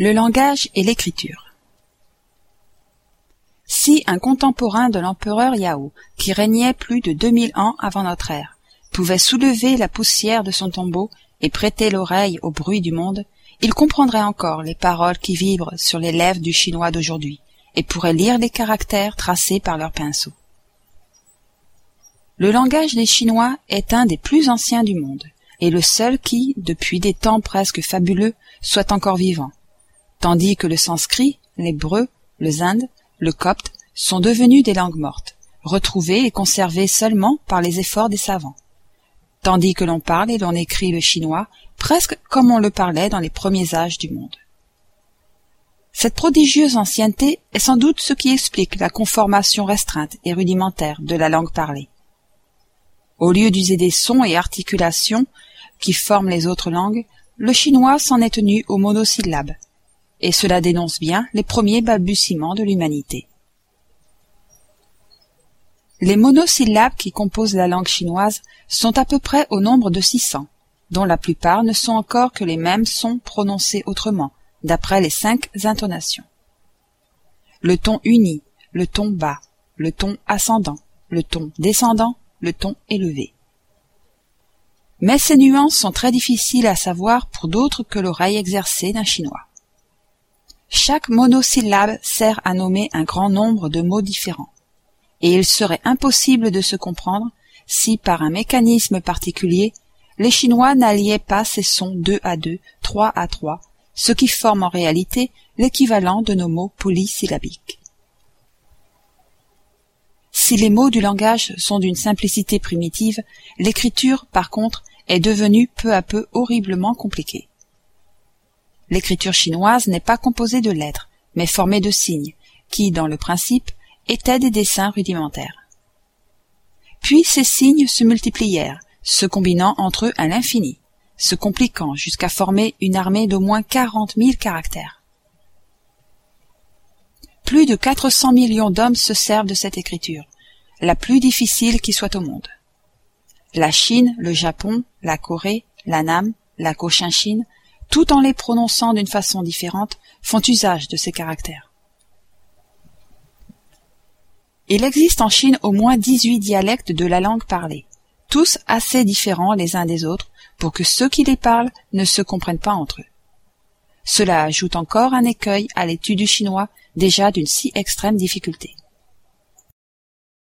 Le langage et l'écriture. Si un contemporain de l'empereur Yao, qui régnait plus de 2000 ans avant notre ère, pouvait soulever la poussière de son tombeau et prêter l'oreille au bruit du monde, il comprendrait encore les paroles qui vibrent sur les lèvres du chinois d'aujourd'hui et pourrait lire les caractères tracés par leur pinceau. Le langage des Chinois est un des plus anciens du monde, et le seul qui, depuis des temps presque fabuleux, soit encore vivant tandis que le sanskrit, l'hébreu, le zinde, le copte sont devenus des langues mortes, retrouvées et conservées seulement par les efforts des savants, tandis que l'on parle et l'on écrit le chinois presque comme on le parlait dans les premiers âges du monde. Cette prodigieuse ancienneté est sans doute ce qui explique la conformation restreinte et rudimentaire de la langue parlée. Au lieu d'user des sons et articulations qui forment les autres langues, le chinois s'en est tenu aux monosyllabes, et cela dénonce bien les premiers balbutiements de l'humanité. Les monosyllabes qui composent la langue chinoise sont à peu près au nombre de 600, dont la plupart ne sont encore que les mêmes sons prononcés autrement, d'après les cinq intonations. Le ton uni, le ton bas, le ton ascendant, le ton descendant, le ton élevé. Mais ces nuances sont très difficiles à savoir pour d'autres que l'oreille exercée d'un chinois. Chaque monosyllabe sert à nommer un grand nombre de mots différents, et il serait impossible de se comprendre si, par un mécanisme particulier, les Chinois n'alliaient pas ces sons deux à deux, trois à trois, ce qui forme en réalité l'équivalent de nos mots polysyllabiques. Si les mots du langage sont d'une simplicité primitive, l'écriture, par contre, est devenue peu à peu horriblement compliquée. L'écriture chinoise n'est pas composée de lettres, mais formée de signes, qui, dans le principe, étaient des dessins rudimentaires. Puis ces signes se multiplièrent, se combinant entre eux à l'infini, se compliquant jusqu'à former une armée d'au moins quarante mille caractères. Plus de quatre cents millions d'hommes se servent de cette écriture, la plus difficile qui soit au monde. La Chine, le Japon, la Corée, la Nam, la Cochinchine tout en les prononçant d'une façon différente, font usage de ces caractères. Il existe en Chine au moins dix-huit dialectes de la langue parlée, tous assez différents les uns des autres pour que ceux qui les parlent ne se comprennent pas entre eux. Cela ajoute encore un écueil à l'étude du chinois déjà d'une si extrême difficulté.